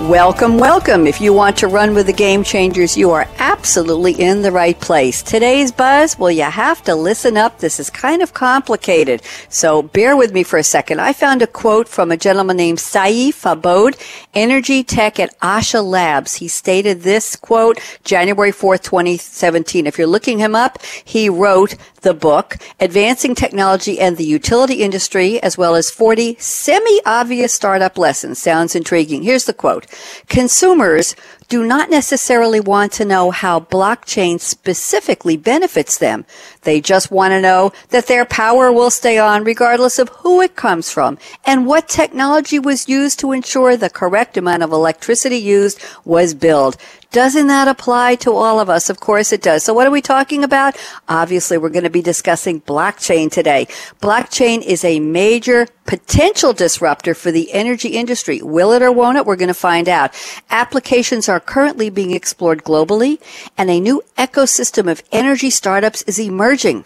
Welcome, welcome. If you want to run with the game changers, you are absolutely in the right place. Today's buzz, well, you have to listen up. This is kind of complicated. So bear with me for a second. I found a quote from a gentleman named Saif Abboud, energy tech at Asha Labs. He stated this quote, January 4th, 2017. If you're looking him up, he wrote the book, Advancing Technology and the Utility Industry, as well as 40 semi-obvious startup lessons. Sounds intriguing. Here's the quote. Consumers do not necessarily want to know how blockchain specifically benefits them. They just want to know that their power will stay on regardless of who it comes from and what technology was used to ensure the correct amount of electricity used was billed. Doesn't that apply to all of us? Of course it does. So what are we talking about? Obviously, we're going to be discussing blockchain today. Blockchain is a major potential disruptor for the energy industry. Will it or won't it? We're going to find out. Applications are currently being explored globally and a new ecosystem of energy startups is emerging charging.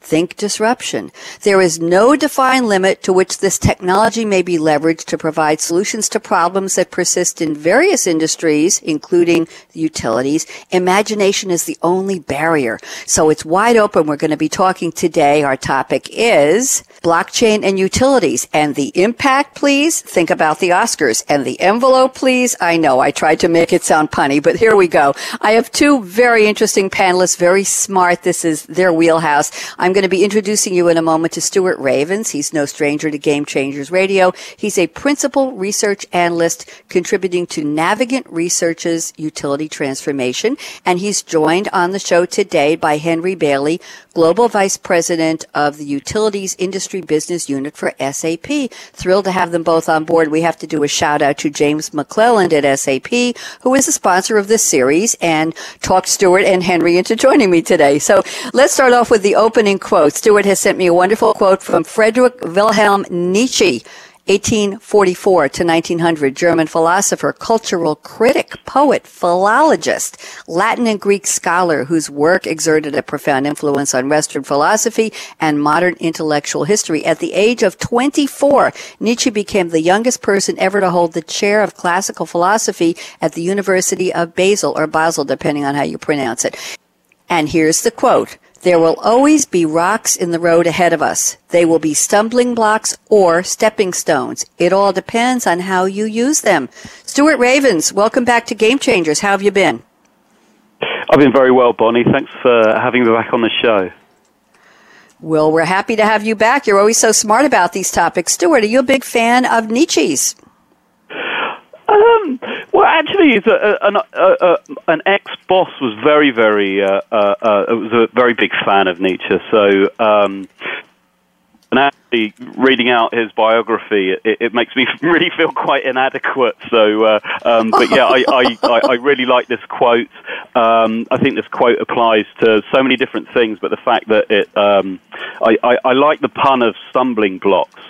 Think disruption. There is no defined limit to which this technology may be leveraged to provide solutions to problems that persist in various industries, including utilities. Imagination is the only barrier. So it's wide open. We're going to be talking today. Our topic is blockchain and utilities and the impact, please. Think about the Oscars and the envelope, please. I know I tried to make it sound punny, but here we go. I have two very interesting panelists, very smart. This is their wheelhouse. I'm going to be introducing you in a moment to Stuart Ravens. He's no stranger to Game Changers Radio. He's a principal research analyst contributing to Navigant Research's utility transformation. And he's joined on the show today by Henry Bailey, Global Vice President of the Utilities Industry Business Unit for SAP. Thrilled to have them both on board. We have to do a shout out to James McClelland at SAP, who is the sponsor of this series and talked Stuart and Henry into joining me today. So let's start off with the opening quote. Stuart has sent me a wonderful quote from Friedrich Wilhelm Nietzsche. 1844 to 1900, German philosopher, cultural critic, poet, philologist, Latin and Greek scholar whose work exerted a profound influence on Western philosophy and modern intellectual history. At the age of 24, Nietzsche became the youngest person ever to hold the chair of classical philosophy at the University of Basel or Basel, depending on how you pronounce it. And here's the quote. There will always be rocks in the road ahead of us. They will be stumbling blocks or stepping stones. It all depends on how you use them. Stuart Ravens, welcome back to Game Changers. How have you been? I've been very well, Bonnie. Thanks for having me back on the show. Well, we're happy to have you back. You're always so smart about these topics. Stuart, are you a big fan of Nietzsche's? Um, well, actually, a, a, a, an ex-boss was very, very, uh, uh, uh, was a very big fan of Nietzsche. So, um, and actually, reading out his biography, it, it, makes me really feel quite inadequate. So, uh, um, but yeah, I, I, I, really like this quote. Um, I think this quote applies to so many different things, but the fact that it, um, I, I, I like the pun of stumbling blocks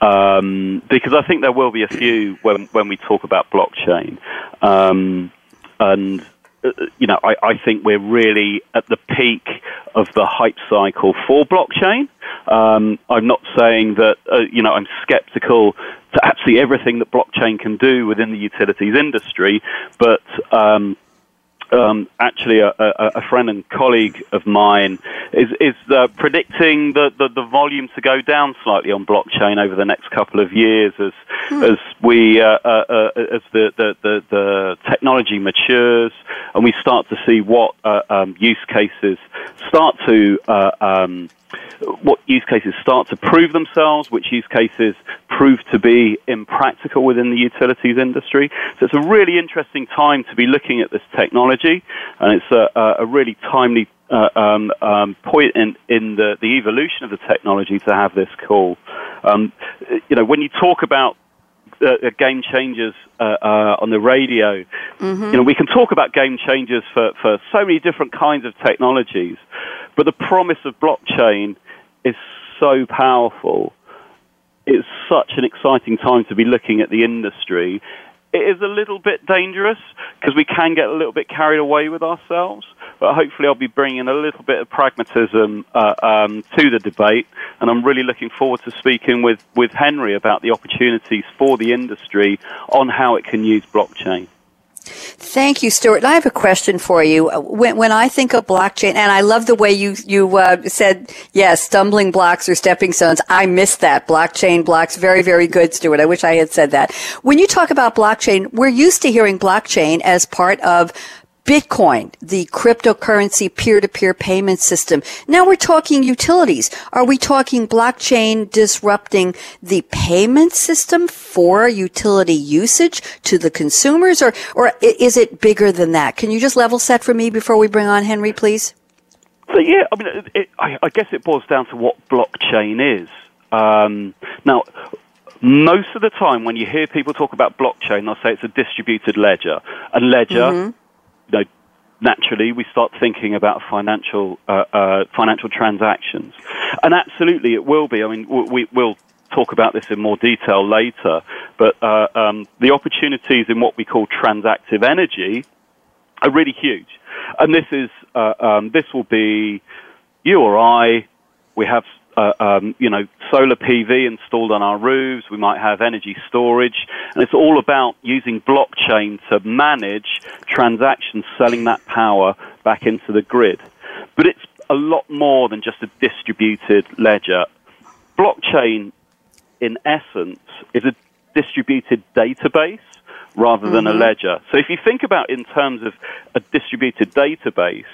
um, because I think there will be a few when when we talk about blockchain, um, and uh, you know I, I, think we're really at the peak of the hype cycle for blockchain. Um, I'm not saying that uh, you know I'm skeptical to absolutely everything that blockchain can do within the utilities industry, but um, um, actually a, a, a, friend and colleague of mine is is uh, predicting the, the, the, volume to go down slightly on blockchain over the next couple of years as hmm. as we uh, uh, uh as the, the, the, the, technology matures and we start to see what uh, um, use cases start to uh, um, what use cases start to prove themselves, which use cases prove to be impractical within the utilities industry. So it's a really interesting time to be looking at this technology, and it's a, a really timely uh, um, um, point in, in the, the evolution of the technology to have this call. Um, you know, when you talk about uh, uh game changers uh, uh, on the radio. Mm-hmm. You know, we can talk about game changers for, for so many different kinds of technologies, but the promise of blockchain is so powerful. It's such an exciting time to be looking at the industry. It is a little bit dangerous because we can get a little bit carried away with ourselves. But hopefully, I'll be bringing a little bit of pragmatism uh, um, to the debate, and I'm really looking forward to speaking with, with Henry about the opportunities for the industry on how it can use blockchain. Thank you, Stuart. I have a question for you. When, when I think of blockchain, and I love the way you you uh, said, yes, yeah, stumbling blocks or stepping stones. I missed that blockchain blocks. Very, very good, Stuart. I wish I had said that. When you talk about blockchain, we're used to hearing blockchain as part of Bitcoin, the cryptocurrency peer-to-peer payment system. Now we're talking utilities. Are we talking blockchain disrupting the payment system for utility usage to the consumers or, or is it bigger than that? Can you just level set for me before we bring on Henry, please? So yeah, I mean, it, it, I, I, guess it boils down to what blockchain is. Um, now, most of the time when you hear people talk about blockchain, they'll say it's a distributed ledger. A ledger mm-hmm naturally we start thinking about financial uh, uh, financial transactions, and absolutely it will be. I mean, we, will talk about this in more detail later, but uh, um, the opportunities in what we call transactive energy are really huge, and this is uh, um, this will be you or I. We have uh, um, you know, solar PV installed on our roofs. We might have energy storage, and it's all about using blockchain to manage transactions, selling that power back into the grid. But it's a lot more than just a distributed ledger. Blockchain, in essence, is a distributed database rather than mm-hmm. a ledger. So if you think about in terms of a distributed database,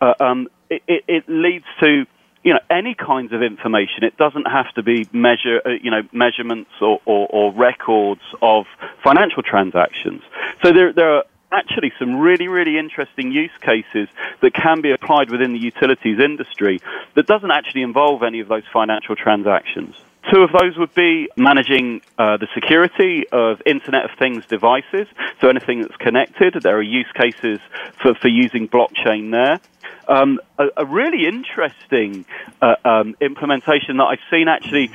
uh, um, it, it, it leads to you know any kinds of information. It doesn't have to be measure uh, you know measurements or, or, or, records of financial transactions. So there there are actually some really really interesting use cases that can be applied within the utilities industry that doesn't actually involve any of those financial transactions. Two of those would be managing uh, the security of Internet of Things devices, so anything that's connected. There are use cases for, for using blockchain there. Um, a, a, really interesting uh, um, implementation that I've seen actually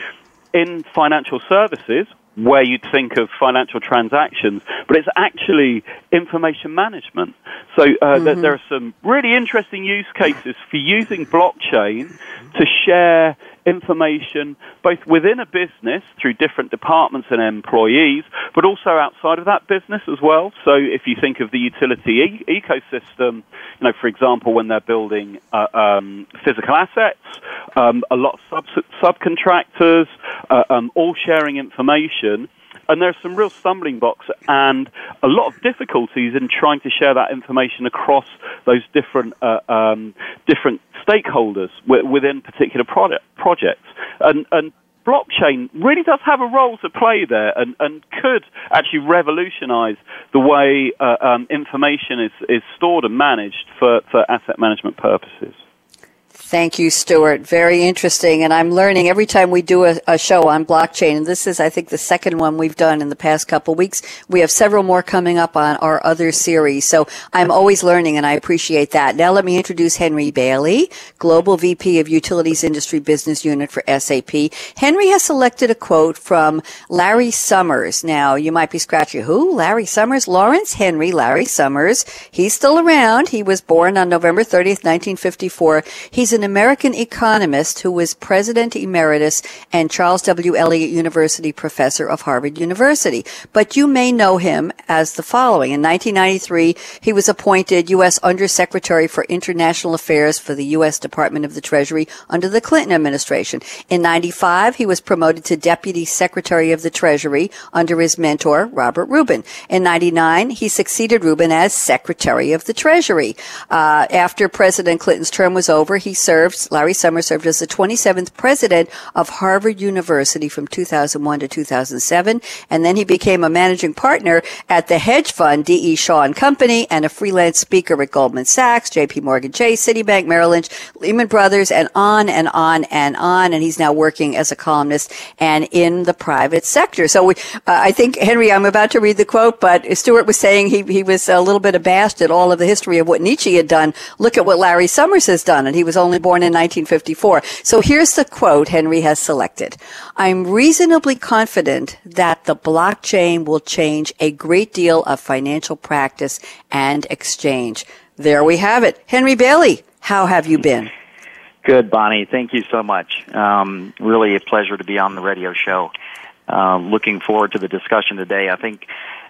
in financial services where you'd think of financial transactions, but it's actually information management. So uh, mm-hmm. there are some really interesting use cases for using blockchain to share information both within a business through different departments and employees, but also outside of that business as well. So if you think of the utility e- ecosystem, you know, for example, when they're building uh, um, physical assets, um, a lot of sub- subcontractors, uh, um, all sharing information and there's some real stumbling blocks and a lot of difficulties in trying to share that information across those different uh, um, different stakeholders w- within particular product, projects. And, and blockchain really does have a role to play there and, and could actually revolutionize the way uh, um, information is, is stored and managed for, for asset management purposes. Thank you, Stuart. Very interesting. And I'm learning every time we do a, a, show on blockchain. And this is, I think, the second one we've done in the past couple weeks. We have several more coming up on our other series. So I'm always learning and I appreciate that. Now let me introduce Henry Bailey, Global VP of Utilities Industry Business Unit for SAP. Henry has selected a quote from Larry Summers. Now you might be scratching, who? Larry Summers? Lawrence Henry, Larry Summers. He's still around. He was born on November 30th, 1954. He's an an American economist who was president emeritus and Charles W. Eliot University professor of Harvard University. But you may know him as the following. In 1993, he was appointed U.S. Undersecretary for International Affairs for the U.S. Department of the Treasury under the Clinton administration. In 95, he was promoted to Deputy Secretary of the Treasury under his mentor, Robert Rubin. In 99, he succeeded Rubin as Secretary of the Treasury. Uh, after President Clinton's term was over, he served, Larry Summers served as the 27th president of Harvard University from 2001 to 2007, and then he became a managing partner at the hedge fund D.E. Shaw and Company and a freelance speaker at Goldman Sachs, J.P. Morgan Chase, Citibank, Merrill Lynch, Lehman Brothers, and on and on and on. And he's now working as a columnist and in the private sector. So we, uh, I think, Henry, I'm about to read the quote, but Stuart was saying he, he was a little bit abashed at all of the history of what Nietzsche had done. Look at what Larry Summers has done, and he was only born in 1954. So here's the quote Henry has selected. I'm reasonably confident that the blockchain will change a great deal of financial practice and exchange. There we have it. Henry Bailey, how have you been? Good, Bonnie. Thank you so much. Um, really a pleasure to be on the radio show. Uh, looking forward to the discussion today. I think,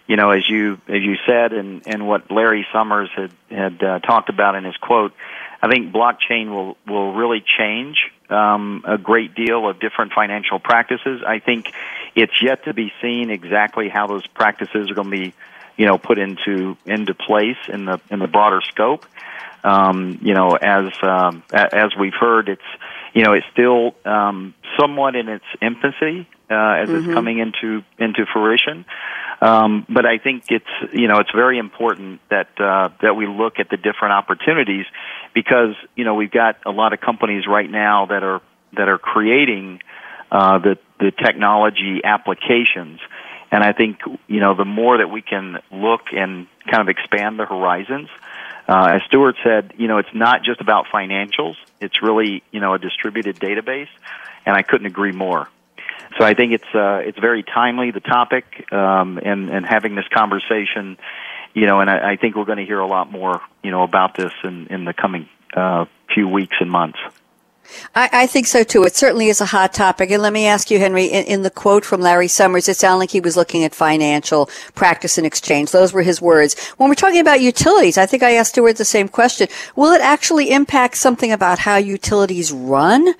you know, as you as you said, and and what Larry Summers had had uh, talked about in his quote, I think blockchain will will really change um, a great deal of different financial practices. I think it's yet to be seen exactly how those practices are going to be, you know, put into into place in the in the broader scope. Um, you know, as um, as we've heard, it's you know it's still um, somewhat in its infancy uh, as mm-hmm. it's coming into into fruition. Um, but I think it's you know it's very important that uh, that we look at the different opportunities because you know we've got a lot of companies right now that are that are creating uh, the the technology applications. And I think you know the more that we can look and kind of expand the horizons, uh, as Stuart said, you know, it's not just about financials. It's really, you know, a distributed database, and I couldn't agree more. So I think it's uh, it's very timely the topic, um, and and having this conversation, you know, and I, I think we're going to hear a lot more, you know, about this in in the coming uh, few weeks and months. I, I, think so too. It certainly is a hot topic. And let me ask you, Henry, in, in, the quote from Larry Summers, it sounded like he was looking at financial practice and exchange. Those were his words. When we're talking about utilities, I think I asked Stuart the same question. Will it actually impact something about how utilities run?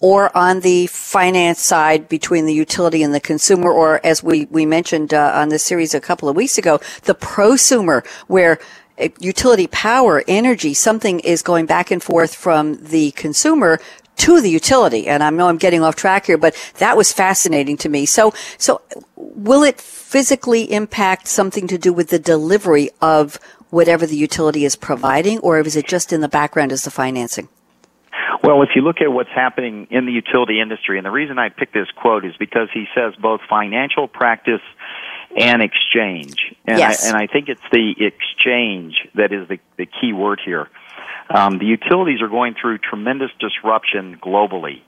Or on the finance side between the utility and the consumer, or as we, we mentioned uh, on this series a couple of weeks ago, the prosumer, where Uh, utility power, energy, something is going back and forth from the consumer to the utility. And I know I'm getting off track here, but that was fascinating to me. So, so will it physically impact something to do with the delivery of whatever the utility is providing, or is it just in the background as the financing? Well, if you look at what's happening in the utility industry, and the reason I picked this quote is because he says both financial practice and exchange. And, yes. I, and I think it's the exchange that is the, the key word here. Um, the utilities are going through tremendous disruption globally.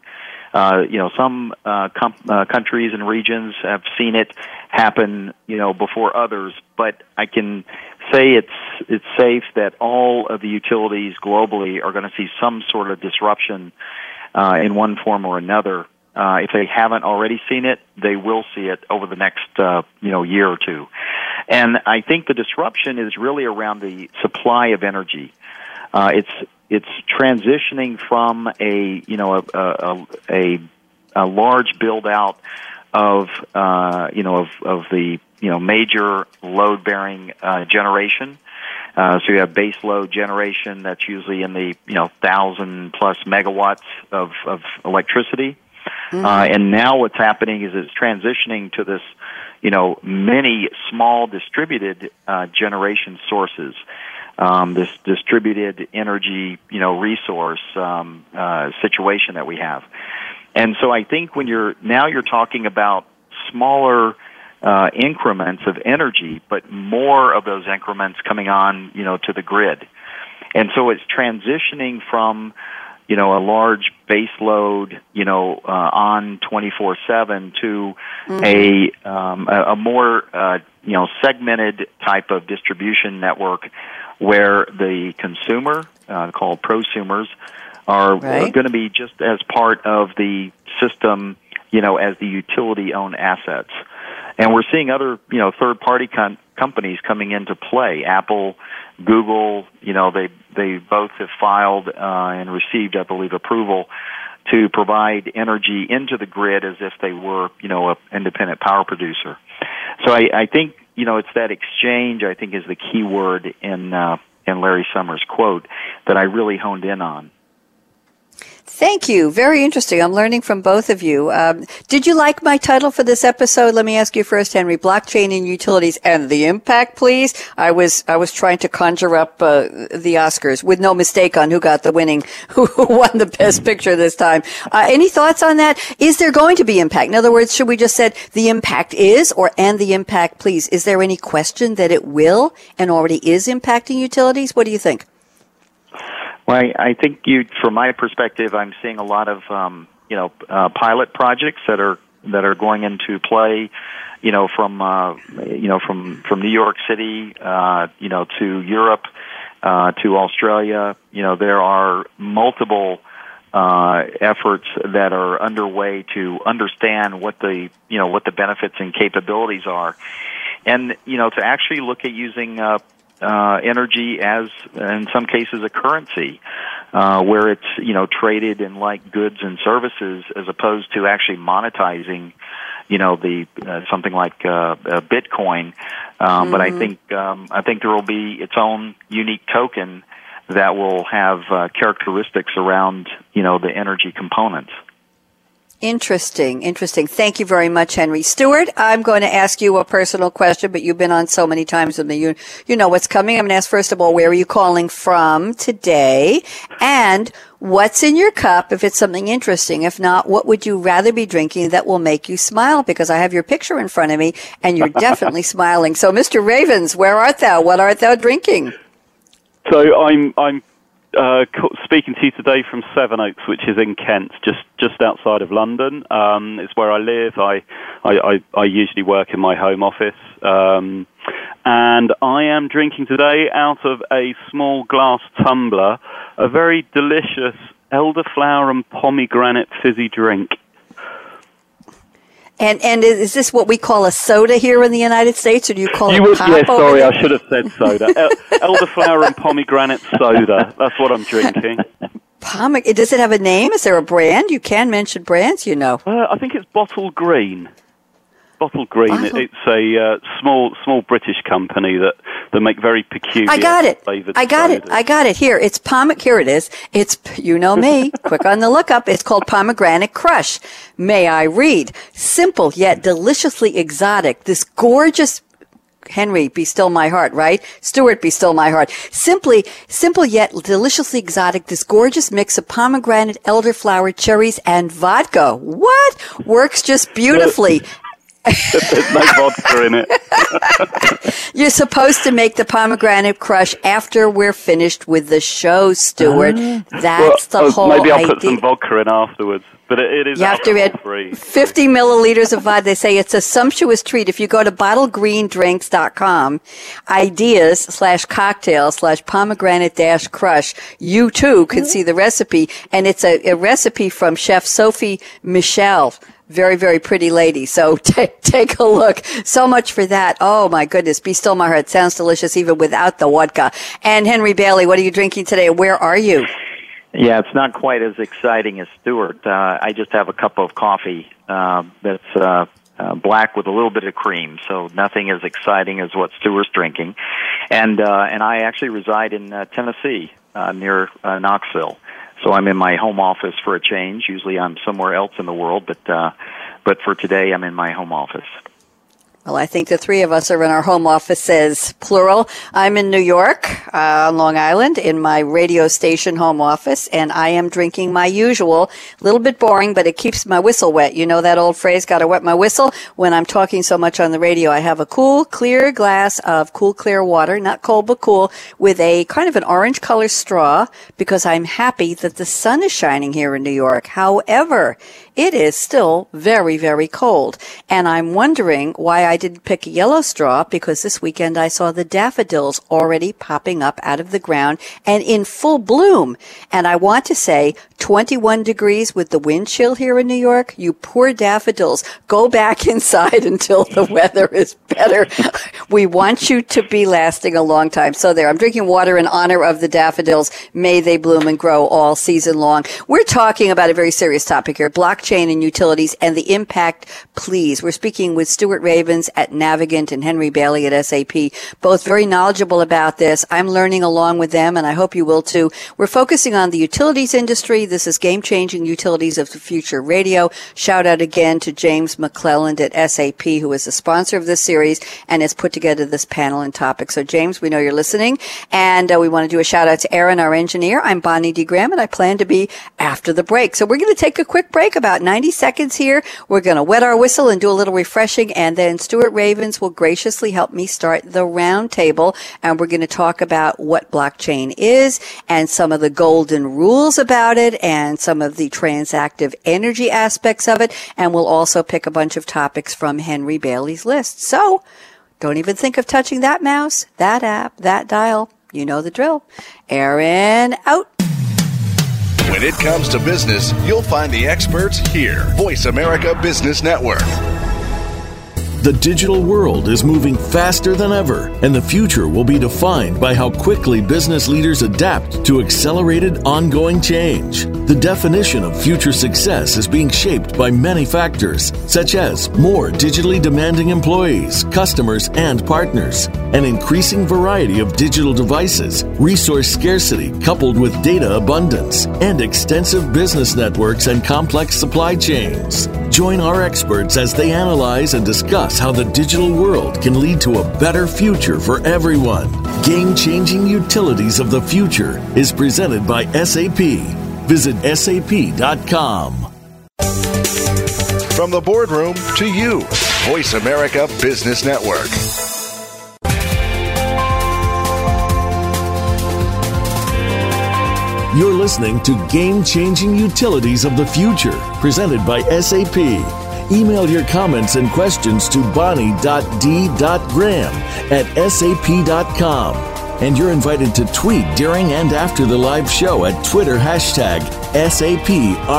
Uh, you know, some uh, com- uh, countries and regions have seen it happen, you know, before others. But I can say it's it's safe that all of the utilities globally are going to see some sort of disruption uh, in one form or another uh, if they haven't already seen it, they will see it over the next uh, you know year or two. And I think the disruption is really around the supply of energy. Uh, it's it's transitioning from a you know a a, a, a large build out of uh, you know of of the you know major load bearing uh, generation. Uh, so you have base load generation that's usually in the you know thousand plus megawatts of, of electricity. Mm-hmm. Uh, and now what's happening is it's transitioning to this, you know, many small distributed uh, generation sources. Um, this distributed energy, you know, resource um, uh, situation that we have. And so I think when you're now you're talking about smaller uh, increments of energy, but more of those increments coming on, you know, to the grid. And so it's transitioning from you know, a large base load, you know, uh, on 24/7 to mm-hmm. a, um, a a more uh, you know segmented type of distribution network where the consumer, uh, called prosumers, are Right. going to be just as part of the system, you know, as the utility owned assets. And we're seeing other, you know, third party com- companies coming into play. Apple, Google, you know, they they both have filed uh, and received, I believe, approval to provide energy into the grid as if they were, you know, an independent power producer. So I, I think, you know, it's that exchange. I think is the key word in uh, in Larry Summers' quote that I really honed in on. Thank you. Very interesting. I'm learning from both of you. Um, did you like my title for this episode? Let me ask you first, Henry. Blockchain and utilities and the impact, please. I was I was trying to conjure up uh, the Oscars with no mistake on who got the winning, who won the best picture this time. Uh, any thoughts on that? Is there going to be impact? In other words, should we just said the impact is or and the impact, please? Is there any question that it will and already is impacting utilities? What do you think? Well, I, think you, from my perspective, I'm seeing a lot of um, you know uh, pilot projects that are that are going into play. You know, from uh, you know from from New York City, uh, you know, to Europe, uh, to Australia. You know, there are multiple uh, efforts that are underway to understand what the you know what the benefits and capabilities are, and you know to actually look at using uh, uh, energy as in some cases a currency, uh, where it's you know traded in like goods and services as opposed to actually monetizing. You know the uh, something like uh, uh, Bitcoin, um, but I think um, I think there will be its own unique token that will have uh, characteristics around you know the energy components. Interesting, interesting. Thank you very much, Henry Stuart. I'm going to ask you a personal question, but you've been on so many times with me. You, you know what's coming. I'm going to ask first of all, where are you calling from today? And what's in your cup if it's something interesting? If not, what would you rather be drinking that will make you smile? Because I have your picture in front of me and you're definitely smiling. So, Mr. Ravens, where art thou? What art thou drinking? So I'm I'm uh, speaking to you today from Sevenoaks, which is in Kent, just just outside of London. Um, it's where I live. I, I, I, I usually work in my home office, um, and I am drinking today out of a small glass tumbler a very delicious elderflower and pomegranate fizzy drink. And and is this what we call a soda here in the United States, or do you call You it would, pop? yes, sorry. I should have said soda. El- elderflower and pomegranate soda. That's what I'm drinking. Pome- does it have a name? Is there a brand? You can mention brands, you know. Uh, I think it's Bottle Green. Bottle Green. Bottle- it's a uh, small small British company that, that make very peculiar I got it. I got it. I got it. Here, it's pom. Here it is. It's you know me. Quick on the lookup. It's called pomegranate crush. May I read? Simple yet deliciously exotic. This gorgeous. Henry, be still my heart, right? Stuart, be still my heart. Simply, simple yet deliciously exotic, this gorgeous mix of pomegranate, elderflower, cherries, and vodka. What? Works just beautifully. There's no vodka in it. You're supposed to make the pomegranate crush after we're finished with the show, Stuart. That's Well, the uh, whole maybe I'll idea. put some vodka in afterwards. But it, it is you have to add free. 50 milliliters of vodka. They say it's a sumptuous treat. If you go to bottlegreendrinks.com, ideas slash cocktail slash pomegranate dash crush, you too can see the recipe. And it's a, a recipe from Chef Sophie Michel. Very, very pretty lady. So take, take a look. So much for that. Oh my goodness. Be still my heart. Sounds delicious even without the vodka. And Henry Bailey, what are you drinking today? Where are you? Yeah, it's not quite as exciting as Stuart. Uh, I just have a cup of coffee uh, that's uh, uh, black with a little bit of cream, so nothing as exciting as what Stuart's drinking. And uh, and I actually reside in uh, Tennessee, uh, near uh, Knoxville. So I'm in my home office for a change. Usually I'm somewhere else in the world, but uh, but for today I'm in my home office. Well, I think the three of us are in our home offices, plural. I'm in New York, uh, on Long Island, in my radio station home office, and I am drinking my usual, a little bit boring, but it keeps my whistle wet. You know that old phrase, gotta wet my whistle? When I'm talking so much on the radio, I have a cool, clear glass of cool, clear water, not cold, but cool, with a kind of an orange color straw, because I'm happy that the sun is shining here in New York. However, it is still very, very cold. And I'm wondering why I didn't pick a yellow straw because this weekend I saw the daffodils already popping up out of the ground and in full bloom. And I want to say 21 degrees with the wind chill here in New York. You poor daffodils, go back inside until the weather is better. we want you to be lasting a long time. So there, I'm drinking water in honor of the daffodils. May they bloom and grow all season long. We're talking about a very serious topic here, blockchain and utilities and the impact, please. We're speaking with Stuart Ravens at Navigant and Henry Bailey at SAP, both very knowledgeable about this. I'm learning along with them and I hope you will too. We're focusing on the utilities industry. This is game changing utilities of the future radio. Shout out again to James McClelland at SAP, who is the sponsor of this series and has put together this panel and topic. So James, we know you're listening and uh, we want to do a shout out to Aaron, our engineer. I'm Bonnie D. Graham and I plan to be after the break. So we're going to take a quick break, about 90 seconds here. We're going to wet our whistle and do a little refreshing and then Stuart Ravens will graciously help me start the roundtable and we're going to talk about what blockchain is and some of the golden rules about it and some of the transactive energy aspects of it. And we'll also pick a bunch of topics from Henry Bailey's list. So don't even think of touching that mouse, that app, that dial. You know the drill. Aaron out. When it comes to business, you'll find the experts here. Voice America Business Network. The digital world is moving faster than ever, and the future will be defined by how quickly business leaders adapt to accelerated ongoing change. The definition of future success is being shaped by many factors, such as more digitally demanding employees, customers, and partners, an increasing variety of digital devices, resource scarcity coupled with data abundance, and extensive business networks and complex supply chains. Join our experts as they analyze and discuss how the digital world can lead to a better future for everyone. Game changing utilities of the future is presented by SAP. Visit sap.com. From the boardroom to you, Voice America Business Network. You're listening to Game Changing Utilities of the Future, presented by SAP. Email your comments and questions to bonnie.d.graham at sap.com. And you're invited to tweet during and after the live show at Twitter hashtag SAPRADIO.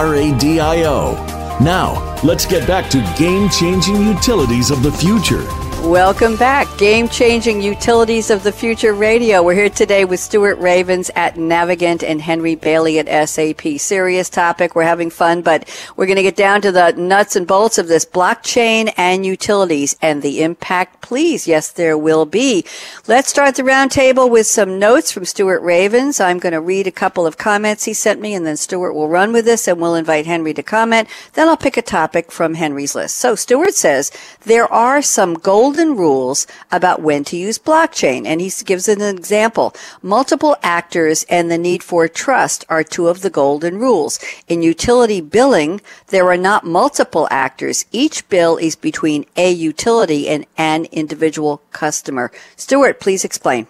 Now, let's get back to game changing utilities of the future. Welcome back. Game changing utilities of the future radio. We're here today with Stuart Ravens at Navigant and Henry Bailey at SAP. Serious topic. We're having fun, but we're going to get down to the nuts and bolts of this blockchain and utilities and the impact, please. Yes, there will be. Let's start the roundtable with some notes from Stuart Ravens. I'm going to read a couple of comments he sent me and then Stuart will run with this and we'll invite Henry to comment. Then I'll pick a topic from Henry's list. So Stuart says there are some gold golden rules about when to use blockchain. And he gives an example. Multiple actors and the need for trust are two of the golden rules. In utility billing, there are not multiple actors. Each bill is between a utility and an individual customer. Stuart, please explain.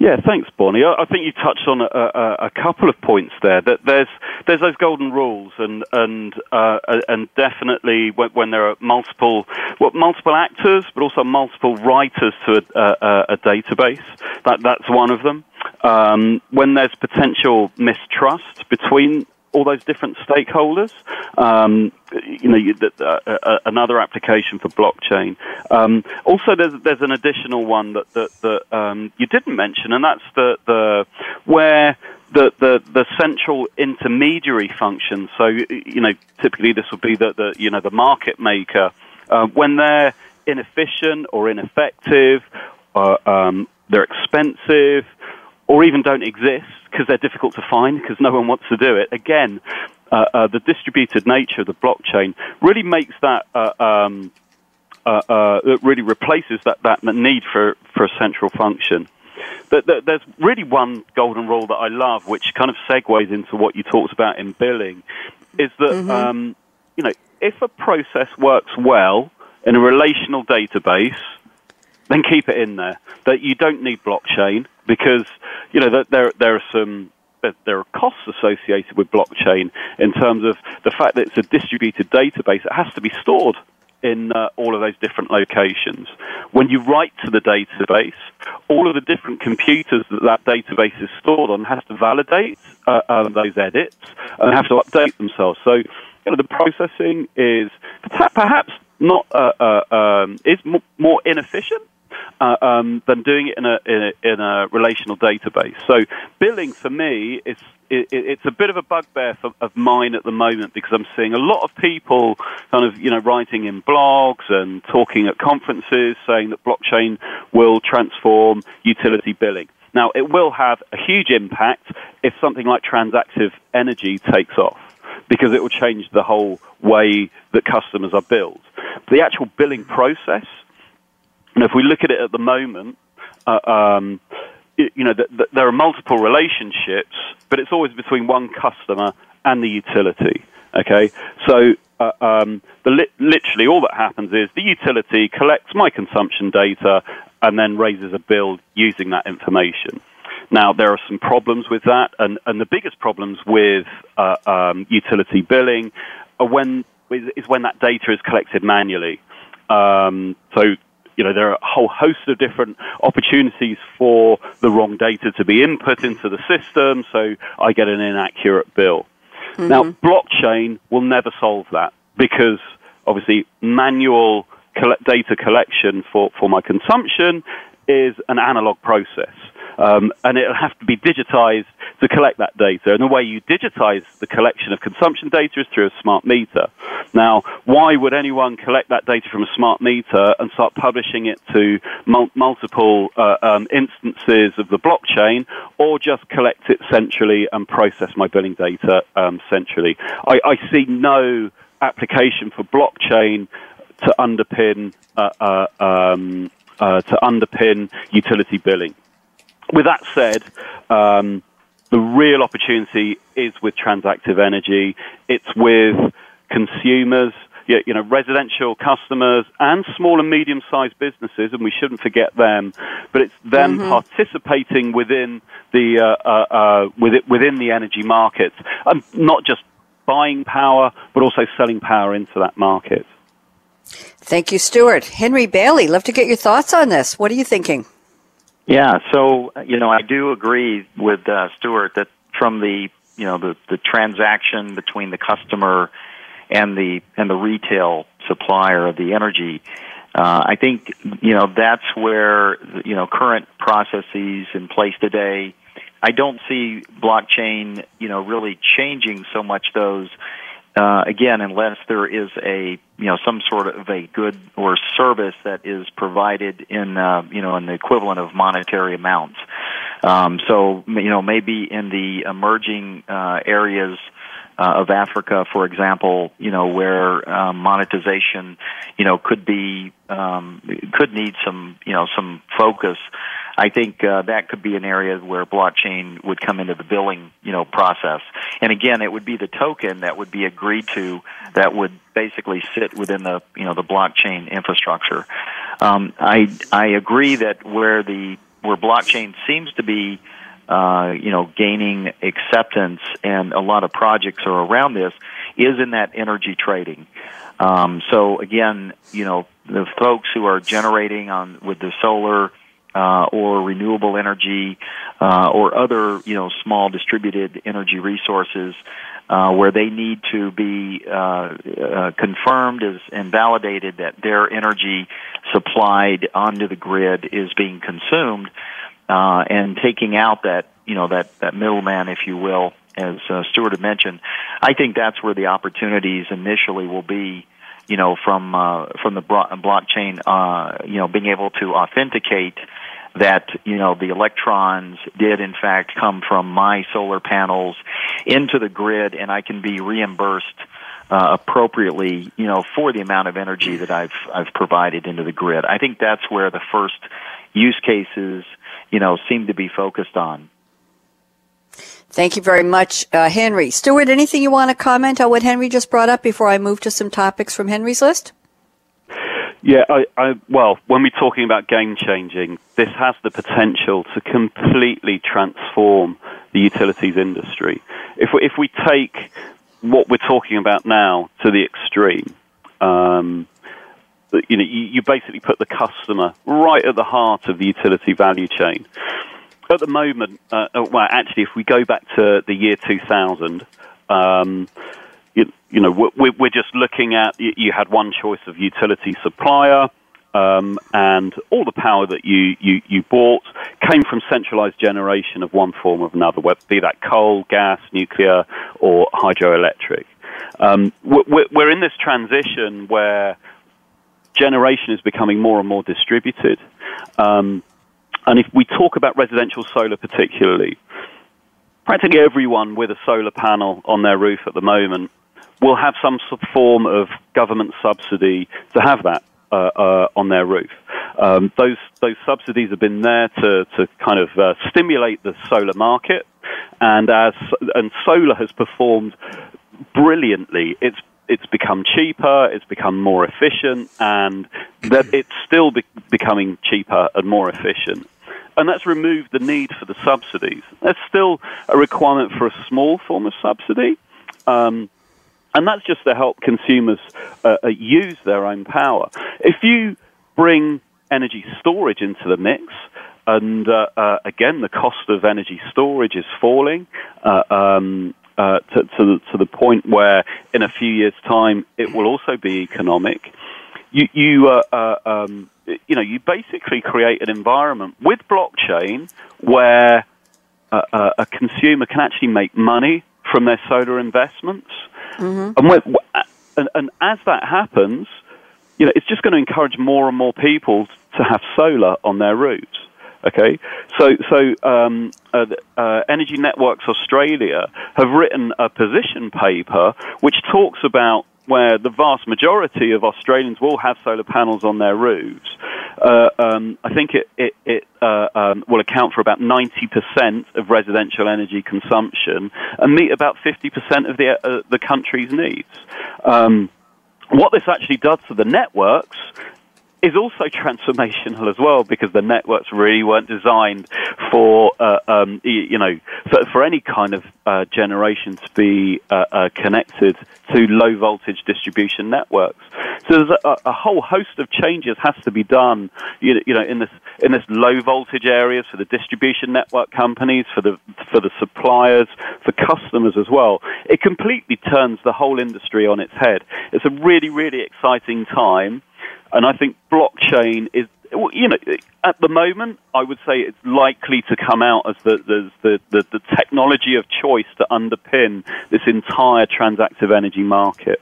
Yeah, thanks, Bonnie. I think you touched on a, a, a, couple of points there. That there's there's those golden rules, and and uh, and definitely when, when, there are multiple well, multiple actors, but also multiple writers to a, a, database. That that's one of them. Um, when there's potential mistrust between all those different stakeholders. Um, you know, you, uh, uh, another application for blockchain. Um, also, there's there's an additional one that that, that um, you didn't mention, and that's the the where the, the, the central intermediary function. So, you know, typically this would be the, the you know the market maker uh, when they're inefficient or ineffective, um, they're expensive, or even don't exist because they're difficult to find because no one wants to do it. Again, uh, uh, the distributed nature of the blockchain really makes that. Uh, um, uh, uh, it really replaces that, that need for, for a central function. But there's really one golden rule that I love, which kind of segues into what you talked about in billing, is that mm-hmm. um, you know if a process works well in a relational database, then keep it in there. That you don't need blockchain because you know there there are some there are costs associated with blockchain in terms of the fact that it's a distributed database. It has to be stored in uh, all of those different locations. When you write to the database, all of the different computers that that database is stored on has to validate uh, um, those edits and have to update themselves. So, you know, the processing is perhaps not uh, uh, um, is more inefficient uh, um, than doing it in a, in a, in a relational database. So billing for me is it, it's a bit of a bugbear for, of mine at the moment because I'm seeing a lot of people kind of you know writing in blogs and talking at conferences saying that blockchain will transform utility billing. Now it will have a huge impact if something like transactive energy takes off because it will change the whole way that customers are billed. The actual billing process and if we look at it at the moment, uh, um, it, you know, the, the, there are multiple relationships, but it's always between one customer and the utility. Okay, so uh, um, li- literally all that happens is the utility collects my consumption data and then raises a bill using that information. Now, there are some problems with that, and, and the biggest problems with uh, um, utility billing when, is when that data is collected manually. Um, so you know, there are a whole host of different opportunities for the wrong data to be input into the system, so I get an inaccurate bill. Mm-hmm. Now, blockchain will never solve that because obviously manual data collection for, for my consumption is an analog process. Um, and it'll have to be digitized to collect that data. And the way you digitize the collection of consumption data is through a smart meter. Now, why would anyone collect that data from a smart meter and start publishing it to mul- multiple uh, um, instances of the blockchain, or just collect it centrally and process my billing data um, centrally? I, I see no application for blockchain to underpin uh, uh, um, uh, to underpin utility billing with that said, um, the real opportunity is with transactive energy. It's with consumers, you know, residential customers and small and medium-sized businesses, and we shouldn't forget them. But it's them mm-hmm. participating within the uh, uh, uh, within the energy markets, and not just buying power, but also selling power into that market. Thank you, Stuart. Henry Bailey, love to get your thoughts on this. What are you thinking? Yeah, so you know, I do agree with uh, Stuart that from the you know the the transaction between the customer and the and the retail supplier of the energy, uh, I think you know that's where you know current processes in place today. I don't see blockchain you know really changing so much those uh, again, unless there is a you know some sort of a good or service that is provided in uh, you know in the equivalent of monetary amounts. Um, so you know maybe in the emerging uh, areas. Uh, of Africa, for example, you know where um, monetization, you know, could be um, could need some you know some focus. I think uh, that could be an area where blockchain would come into the billing, you know, process. And again, it would be the token that would be agreed to that would basically sit within the, you know, the blockchain infrastructure. Um, I I agree that where the where blockchain seems to be uh, you know, gaining acceptance, and a lot of projects are around this, is in that energy trading. Um, so again, you know, the folks who are generating on with the solar uh, or renewable energy uh, or other you know small distributed energy resources uh, where they need to be uh, uh, confirmed as, and validated that their energy supplied onto the grid is being consumed uh, and taking out that you know that that middleman if you will as Stuart had mentioned I think that's where the opportunities initially will be you know, from uh, from the blockchain, uh, you know, being able to authenticate that you know the electrons did in fact come from my solar panels into the grid, and I can be reimbursed uh, appropriately, you know, for the amount of energy that I've I've provided into the grid. I think that's where the first use cases, you know, seem to be focused on. Thank you very much, uh, Henry. Stuart, anything you want to comment on what Henry just brought up before I move to some topics from Henry's list? Yeah, I, I, well, when we're talking about game changing, this has the potential to completely transform the utilities industry. If we, if we take what we're talking about now to the extreme, um, you know, you, you basically put the customer right at the heart of the utility value chain. At the moment, uh, uh well, actually, if we go back to the year 2000, um, you, you, know, we're, we're, just looking at you, had one choice of utility supplier, um, and all the power that you, you, you bought came from centralized generation of one form or another, whether be that coal, gas, nuclear, or hydroelectric. Um, we're, we're in this transition where generation is becoming more and more distributed. Um, and if we talk about residential solar particularly, practically everyone with a solar panel on their roof at the moment will have some form of government subsidy to have that uh, uh, on their roof. Um, those those subsidies have been there to to kind of uh, stimulate the solar market, and as and solar has performed brilliantly. It's it's become cheaper, it's become more efficient, and that it's still be- becoming cheaper and more efficient. And that's removed the need for the subsidies. There's still a requirement for a small form of subsidy. Um, and that's just to help consumers uh, uh, use their own power. If you bring energy storage into the mix, and uh, uh, again, the cost of energy storage is falling. Uh, um, uh, to, to, the, to the point where in a few years' time it will also be economic. You, you, um, you know, you basically create an environment with blockchain where uh, a consumer can actually make money from their solar investments. Mm-hmm. And, when, and, and as that happens, you know, it's just going to encourage more and more people to have solar on their roofs. Okay, so so um, uh, uh, Energy Networks Australia have written a position paper which talks about where the vast majority of Australians will have solar panels on their roofs. Uh, um, I think it, it, it uh, um, will account for about 90% of residential energy consumption and meet about 50% of the, uh, the country's needs. Um, what this actually does to the networks is also transformational as well because the networks really weren't designed for uh, um, you know for, for, any kind of uh, generation to be uh, uh, connected to low voltage distribution networks. So there's a, a, whole host of changes has to be done you you know in this in this low voltage areas for the distribution network companies for the for the suppliers for customers as well. It completely turns the whole industry on its head. It's a really really exciting time. And I think blockchain is, you know, at the moment, I would say it's likely to come out as the, the, the, the, the technology of choice to underpin this entire transactive energy market.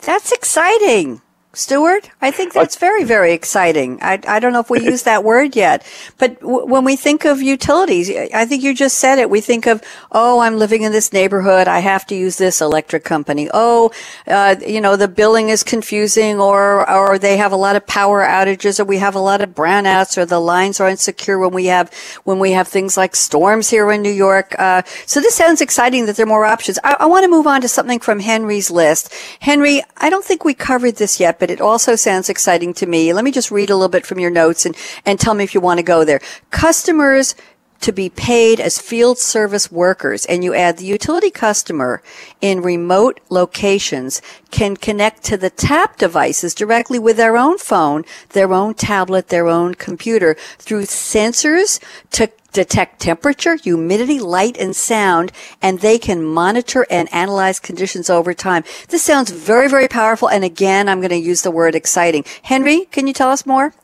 That's exciting. Stuart, I think that's very, very exciting. I, I don't know if we use that word yet, but w- when we think of utilities, I think you just said it. We think of, oh, I'm living in this neighborhood. I have to use this electric company. Oh, uh, you know, the billing is confusing or, or they have a lot of power outages or we have a lot of brownouts or the lines are insecure when we have, when we have things like storms here in New York. Uh, so this sounds exciting that there are more options. I, I want to move on to something from Henry's list. Henry, I don't think we covered this yet, but it also sounds exciting to me. Let me just read a little bit from your notes and, and tell me if you want to go there. Customers to be paid as field service workers and you add the utility customer in remote locations can connect to the tap devices directly with their own phone, their own tablet, their own computer through sensors to detect temperature, humidity, light, and sound, and they can monitor and analyze conditions over time. This sounds very, very powerful. And again, I'm going to use the word exciting. Henry, can you tell us more?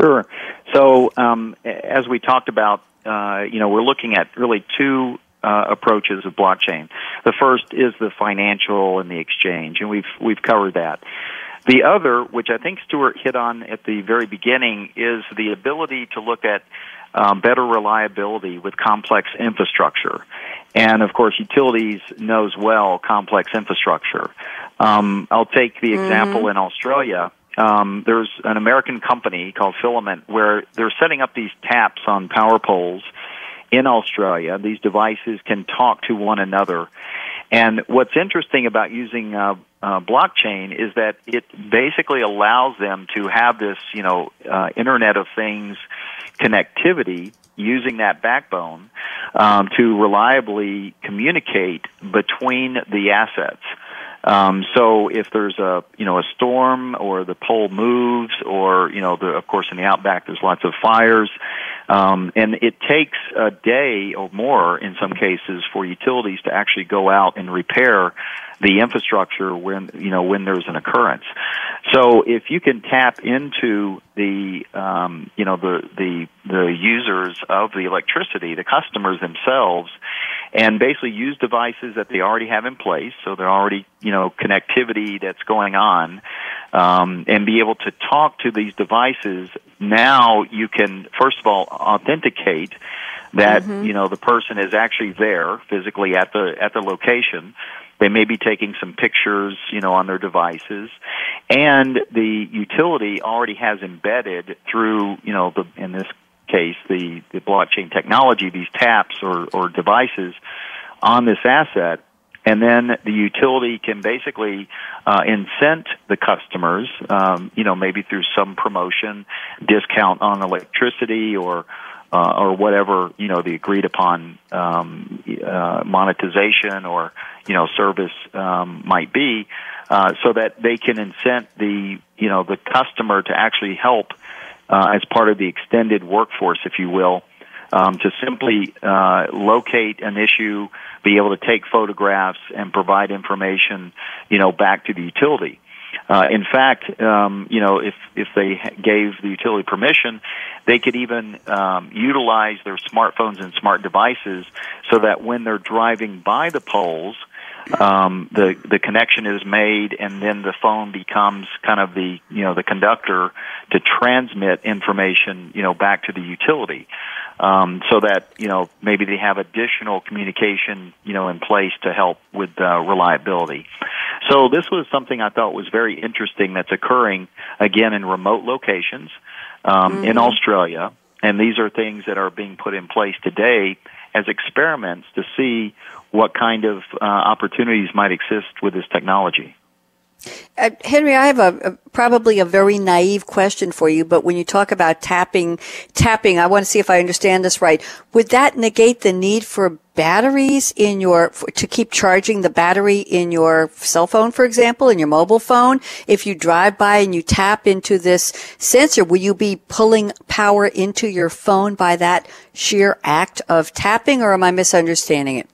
Sure. So, um, as we talked about, uh, you know, we're looking at really two uh, approaches of blockchain. The first is the financial and the exchange, and we've we've covered that. The other, which I think Stuart hit on at the very beginning, is the ability to look at um, better reliability with complex infrastructure. And of course, utilities knows well complex infrastructure. Um, I'll take the mm-hmm. example in Australia. Um, there's an American company called Filament where they're setting up these taps on power poles in Australia. These devices can talk to one another. And what's interesting about using uh, uh, blockchain is that it basically allows them to have this, you know, uh, Internet of Things connectivity using that backbone um, to reliably communicate between the assets. Um, so if there's a you know a storm or the pole moves or you know the, of course in the outback there's lots of fires, um, and it takes a day or more in some cases for utilities to actually go out and repair the infrastructure when you know when there's an occurrence. So if you can tap into the um, you know the the the users of the electricity, the customers themselves, and basically use devices that they already have in place, so they're already you know connectivity that's going on, um, and be able to talk to these devices. Now you can first of all authenticate that mm-hmm. you know the person is actually there physically at the at the location they may be taking some pictures, you know, on their devices, and the utility already has embedded through, you know, the in this case the the blockchain technology, these taps or or devices on this asset. And then the utility can basically uh, incent the customers, um, you know, maybe through some promotion, discount on electricity, or uh, or whatever you know the agreed upon um, uh, monetization or you know service um, might be, uh, so that they can incent the you know the customer to actually help uh, as part of the extended workforce, if you will, um, to simply uh, locate an issue, be able to take photographs, and provide information, you know, back to the utility. Uh, in fact, um, you know, if if they gave the utility permission, they could even um, utilize their smartphones and smart devices so that when they're driving by the poles, um, the the connection is made, and then the phone becomes kind of the you know the conductor to transmit information you know back to the utility, um, so that you know maybe they have additional communication you know in place to help with uh, reliability. So this was something I thought was very interesting that's occurring again in remote locations um, mm-hmm. in Australia, and these are things that are being put in place today as experiments to see what kind of uh, opportunities might exist with this technology. Uh, Henry, I have a, a, probably a very naive question for you, but when you talk about tapping, tapping, I want to see if I understand this right. Would that negate the need for batteries in your to keep charging the battery in your cell phone, for example, in your mobile phone? If you drive by and you tap into this sensor, will you be pulling power into your phone by that sheer act of tapping, or am I misunderstanding it?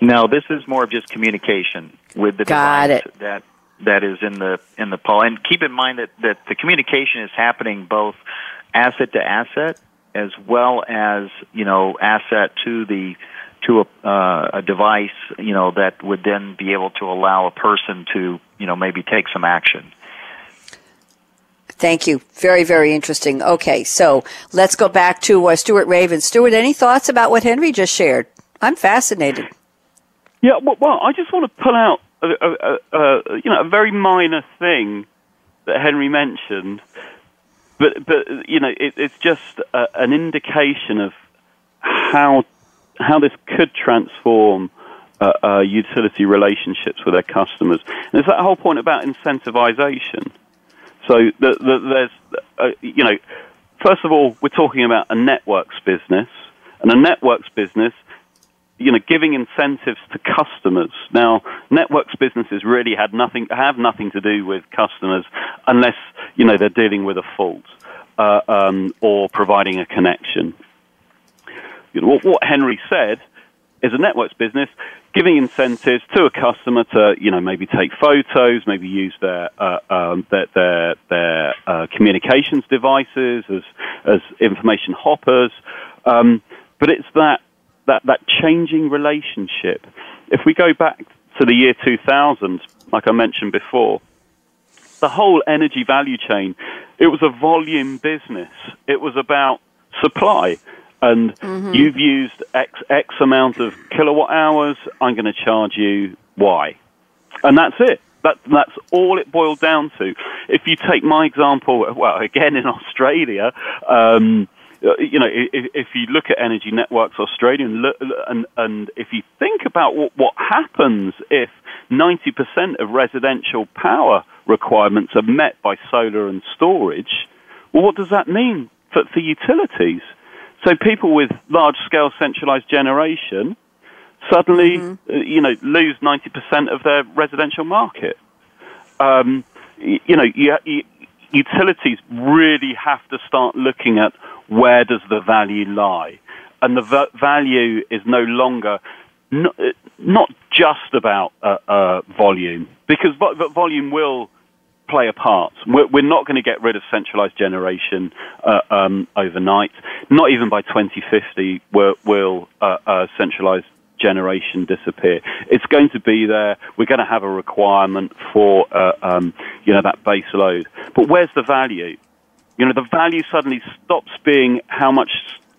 No, this is more of just communication with the Got device it. that that is in the in the pole. And keep in mind that that the communication is happening both asset to asset as well as you know asset to the to a, uh, a device you know that would then be able to allow a person to you know maybe take some action. Thank you. Very, very interesting. Okay, so let's go back to uh, Stuart Ravens. Stuart, any thoughts about what Henry just shared? I'm fascinated. Yeah, well, well I just want to pull out a, a, a, you know a very minor thing that Henry mentioned, but but you know it, it's just an indication of how how this could transform uh, uh, utility relationships with their customers. And there's that whole point about incentivization. So the, the, there's uh, you know first of all we're talking about a networks business, and a networks business you know, giving incentives to customers. Now, networks businesses really had nothing, have nothing to do with customers unless, you know, they're dealing with a fault uh, um, or providing a connection. You know, what, Henry said is a networks business giving incentives to a customer to, you know, maybe take photos, maybe use their uh, um, their their, their uh, communications devices as as information hoppers. Um, but it's that that, that changing relationship. If we go back to the year 2000, like I mentioned before, the whole energy value chain, it was a volume business. It was about supply. And mm-hmm. you've used X, X amount of kilowatt hours, I'm going to charge you Y. And that's it. That, that's all it boiled down to. If you take my example, well, again in Australia, um, you know, if, if, you look at Energy Networks Australia and, look, and, and if you think about what, what happens if 90% of residential power requirements are met by solar and storage, well, what does that mean for, for utilities? So people with large scale centralized generation, suddenly, mm-hmm. uh, you know, lose 90% of their residential market. Um, you, you know, you, you, utilities really have to start looking at where does the value lie. And the v- value is no longer not, uh, not just about uh, uh, volume, because vo- volume will play a part. We're, we're not going to get rid of centralized generation uh, um, overnight. Not even by 2050 will, uh, uh, centralized generation disappear. It's going to be there. We're going to have a requirement for uh, um, you know that base load. But where's the value? You know, the value suddenly stops being how much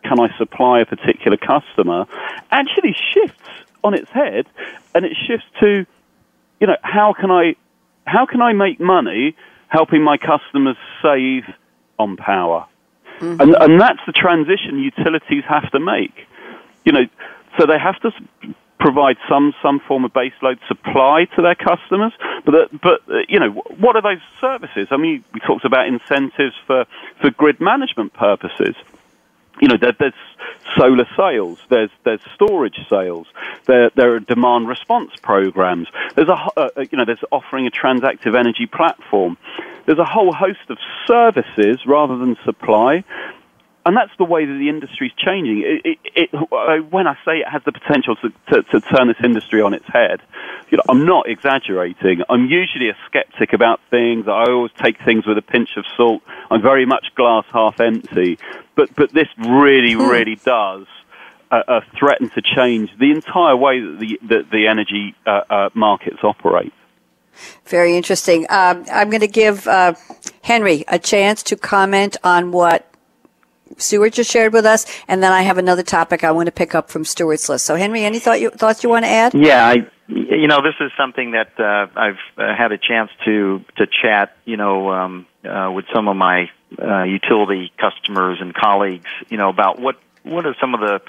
can I supply a particular customer, actually shifts on its head, and it shifts to, you know, how can I how can I make money helping my customers save on power? Mm-hmm. And, and that's the transition utilities have to make. You know, so they have to provide some some form of baseload supply to their customers. But but uh, you know, what are those services? I mean, we talked about incentives for for grid management purposes you know, there, there's solar sales, there's there's storage sales, there there are demand response programs. There's a uh, you know there's offering a transactive energy platform. There's a whole host of services rather than supply and that's the way that the industry is changing. It, it, it, when I say it has the potential to, to, to, turn this industry on its head, you know, I'm not exaggerating. I'm usually a skeptic about things. I always take things with a pinch of salt. I'm very much glass half empty. But but this really, hmm. really does. Uh, uh, threaten to change the entire way that the, that the energy uh, uh markets operate. Very interesting. Um, I'm going to give uh, Henry a chance to comment on what Stuart just shared with us, and then I have another topic I want to pick up from Stuart's list. So, Henry, any thought you, thoughts you want to add? Yeah, I, you know, this is something that uh, I've uh, had a chance to to chat, you know, um, uh, with some of my uh, utility customers and colleagues, you know, about what what are some of the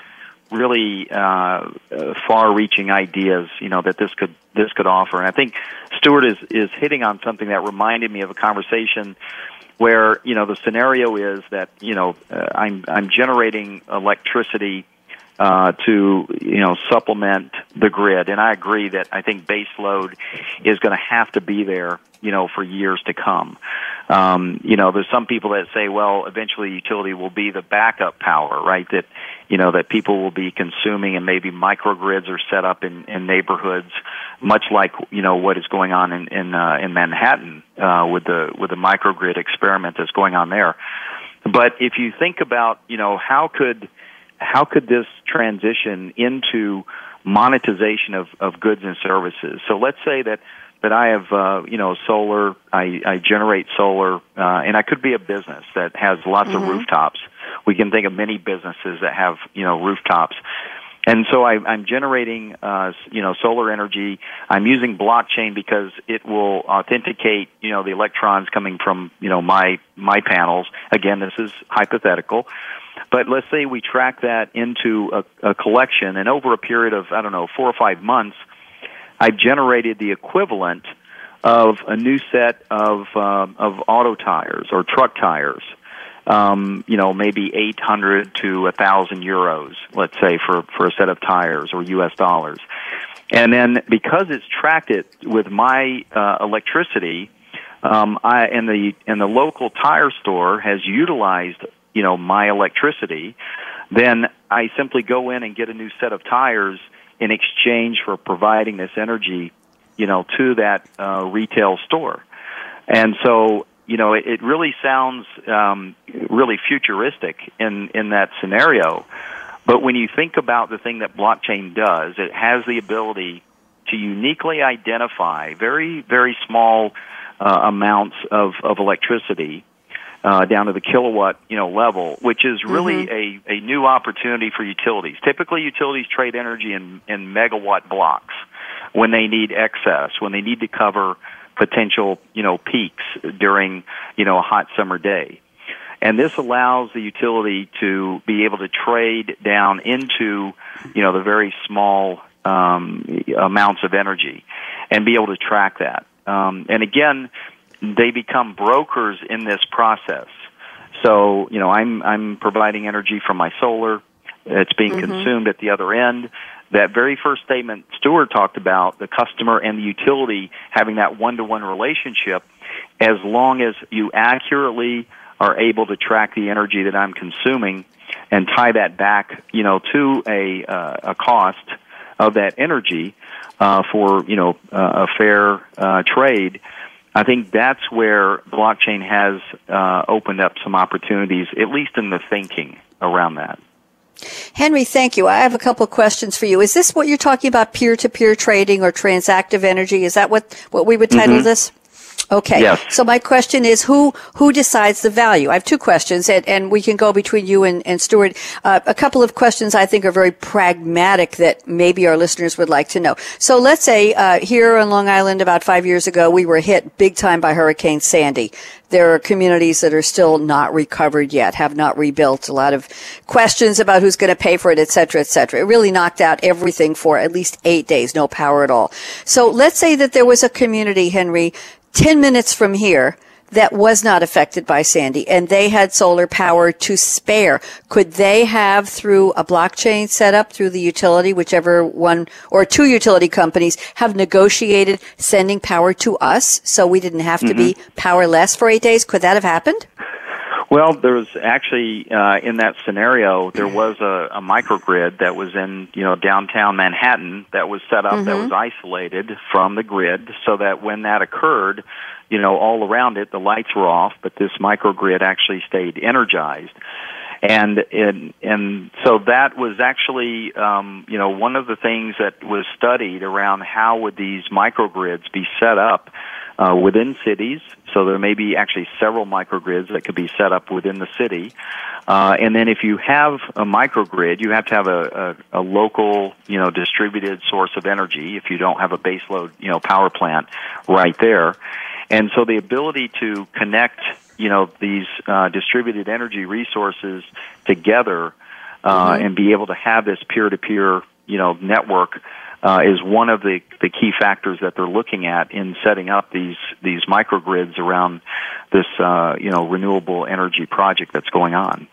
really uh, uh, far-reaching ideas, you know, that this could this could offer. And I think Stuart is is hitting on something that reminded me of a conversation where you know the scenario is that you know uh, I'm I'm generating electricity uh, to you know supplement the grid, and I agree that I think base load is going to have to be there you know for years to come. Um, you know, there's some people that say, well, eventually utility will be the backup power, right? That you know that people will be consuming, and maybe microgrids are set up in, in neighborhoods, much like you know what is going on in in, uh, in Manhattan uh, with the with the microgrid experiment that's going on there. But if you think about, you know, how could how could this transition into monetization of, of goods and services? So let's say that that I have, uh, you know, solar. I, I generate solar, uh, and I could be a business that has lots mm-hmm. of rooftops. We can think of many businesses that have, you know, rooftops. And so I, I'm generating, uh, you know, solar energy. I'm using blockchain because it will authenticate, you know, the electrons coming from, you know, my my panels. Again, this is hypothetical, but let's say we track that into a, a collection, and over a period of I don't know four or five months, I've generated the equivalent of a new set of uh, of auto tires or truck tires. Um, you know, maybe 800 to a 1,000 euros, let's say, for, for a set of tires or U.S. dollars. And then because it's tracked it with my uh, electricity, um, I, and the and the local tire store has utilized you know my electricity, then I simply go in and get a new set of tires in exchange for providing this energy, you know, to that uh, retail store. And so, you know, it, it really sounds um, really futuristic in in that scenario. But when you think about the thing that blockchain does, it has the ability to uniquely identify very very small uh, amounts of, of electricity uh, down to the kilowatt you know level, which is really mm-hmm. a, a new opportunity for utilities. Typically, utilities trade energy in, in megawatt blocks when they need excess, when they need to cover potential you know peaks during you know a hot summer day. And this allows the utility to be able to trade down into, you know, the very small um, amounts of energy, and be able to track that. Um, and again, they become brokers in this process. So, you know, I'm I'm providing energy from my solar. It's being mm-hmm. consumed at the other end. that very first statement Stuart talked about, the customer and the utility having that one to one relationship, as long as you accurately are able to track the energy that I'm consuming and tie that back, you know, to a, uh, a cost of that energy uh, for, you know, uh, a fair uh, trade, I think that's where blockchain has uh, opened up some opportunities, at least in the thinking around that. Henry, thank you. I have a couple of questions for you. Is this what you're talking about, peer-to-peer trading or transactive energy? Is that what, what we would title mm-hmm. this? Okay. Yes. So my question is, who who decides the value? I have two questions, and, and we can go between you and, and Stuart. Uh, a couple of questions I think are very pragmatic that maybe our listeners would like to know. So let's say uh, here on Long Island, about five years ago, we were hit big time by Hurricane Sandy. There are communities that are still not recovered yet, have not rebuilt. A lot of questions about who's going to pay for it, et cetera, et cetera. It really knocked out everything for at least eight days, no power at all. So let's say that there was a community, Henry, 10 minutes from here that was not affected by Sandy and they had solar power to spare. Could they have through a blockchain setup through the utility, whichever one or two utility companies have negotiated sending power to us so we didn't have to mm-hmm. be powerless for eight days? Could that have happened? Well, there was actually uh, in that scenario there was a, a microgrid that was in you know downtown Manhattan that was set up mm-hmm. that was isolated from the grid, so that when that occurred, you know all around it the lights were off, but this microgrid actually stayed energized. And and and so that was actually um, you know one of the things that was studied around how would these microgrids be set up uh, within cities. So there may be actually several microgrids that could be set up within the city. Uh, and then if you have a microgrid, you have to have a, a, a local, you know, distributed source of energy if you don't have a baseload, you know, power plant right there. And so the ability to connect, you know, these uh, distributed energy resources together uh, mm-hmm. and be able to have this peer-to-peer, you know, network uh, is one of the, the key factors that they're looking at in setting up these these microgrids around this uh, you know renewable energy project that's going on.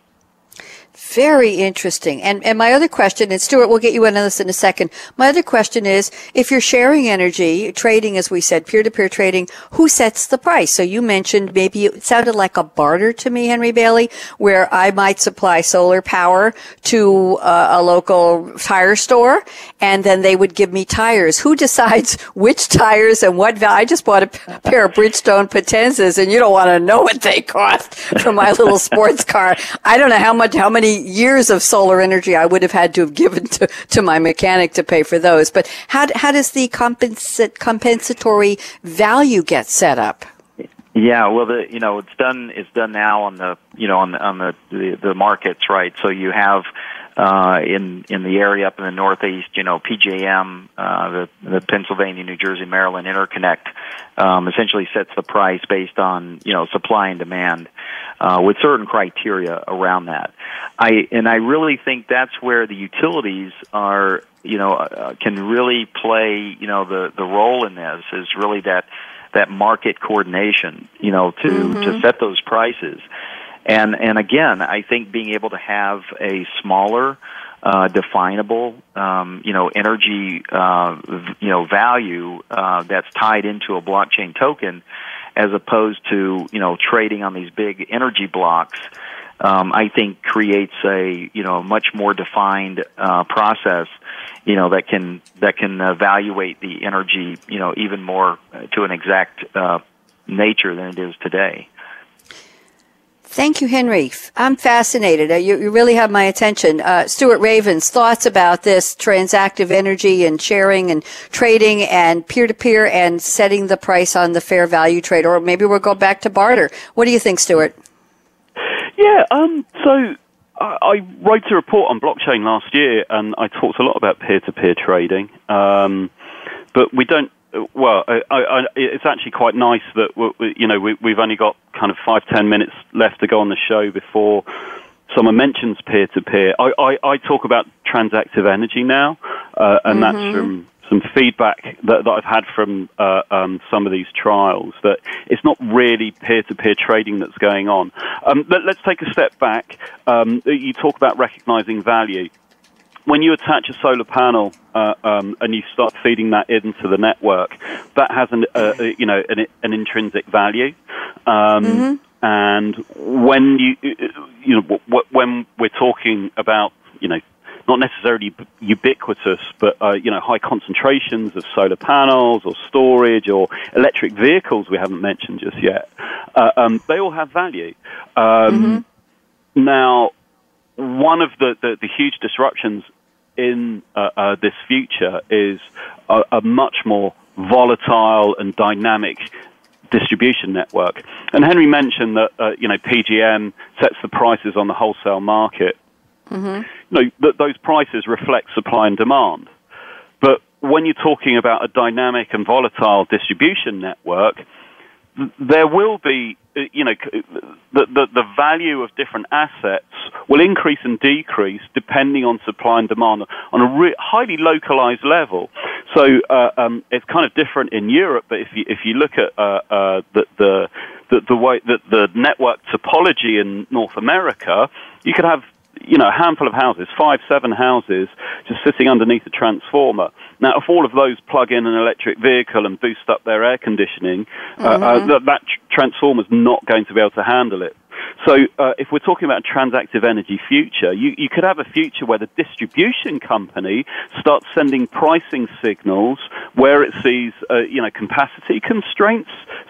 Very interesting. And and my other question, and Stuart, we'll get you into this in a second. My other question is, if you're sharing energy, trading, as we said, peer-to-peer trading, who sets the price? So you mentioned maybe it sounded like a barter to me, Henry Bailey, where I might supply solar power to uh, a local tire store, and then they would give me tires. Who decides which tires and what value? I just bought a pair of Bridgestone Potenzas, and you don't want to know what they cost for my little sports car. I don't know how much, how many years of solar energy I would have had to have given to, to my mechanic to pay for those. But how, how does the compensa- compensatory value get set up? Yeah, well, the you know it's done it's done now on the you know on the on the the, the markets right. So you have uh, in in the area up in the northeast, you know, PJM, uh, the the Pennsylvania, New Jersey, Maryland interconnect, um, essentially sets the price based on you know supply and demand uh, with certain criteria around that. I and I really think that's where the utilities are, you know, uh, can really play, you know, the the role in this is really that that market coordination, you know, to mm-hmm. to set those prices. And and again, I think being able to have a smaller uh, definable, um, you know, energy, uh, you know, value uh, that's tied into a blockchain token as opposed to you know trading on these big energy blocks. Um, I think creates a you know much more defined uh, process, you know that can that can evaluate the energy you know even more to an exact uh, nature than it is today. Thank you, Henry. I'm fascinated. Uh, you, you, really have my attention. Uh, Stuart Ravens, thoughts about this transactive energy and sharing and trading and peer to peer and setting the price on the fair value trade, or maybe we'll go back to barter. What do you think, Stuart? Yeah, um, so I, wrote a report on blockchain last year, and I talked a lot about peer to peer trading. Um, but we don't well, I, I, it's actually quite nice that we, you know we, we've only got kind of five ten minutes left to go on the show before someone mentions peer to peer. I talk about transactive energy now, uh, and mm-hmm. that's from some feedback that, that I've had from uh, um, some of these trials that it's not really peer to peer trading that's going on. Um, let, us take a step back. Um, you talk about recognizing value. When you attach a solar panel uh, um, and you start feeding that into the network, that has an uh, uh you know an, an intrinsic value. Um, mm-hmm. And when you you know when we're talking about you know not necessarily ubiquitous, but uh, you know high concentrations of solar panels or storage or electric vehicles we haven't mentioned just yet. Uh, um, they all have value. Um, mm-hmm. Now, one of the, the, the, huge disruptions in uh, uh, this future is a, a, much more volatile and dynamic distribution network. And Henry mentioned that uh, you know PJM sets the prices on the wholesale market. Mm-hmm. You know, that those prices reflect supply and demand. But when you're talking about a dynamic and volatile distribution network, there will be, you know, the, the, the, value of different assets will increase and decrease depending on supply and demand on a re- highly localized level. So uh, um, it's kind of different in Europe, but if you, if you look at uh, uh, the, the, the way that the network topology in North America, you could have you know, a handful of houses, five, seven houses, just sitting underneath a transformer. Now, if all of those plug in an electric vehicle and boost up their air conditioning, mm-hmm. uh, uh, mm-hmm. that, that transformer's not going to be able to handle it. So, uh, if we're talking about a transactive energy future, you, you could have a future where the distribution company starts sending pricing signals where it sees, uh, you know, capacity constraints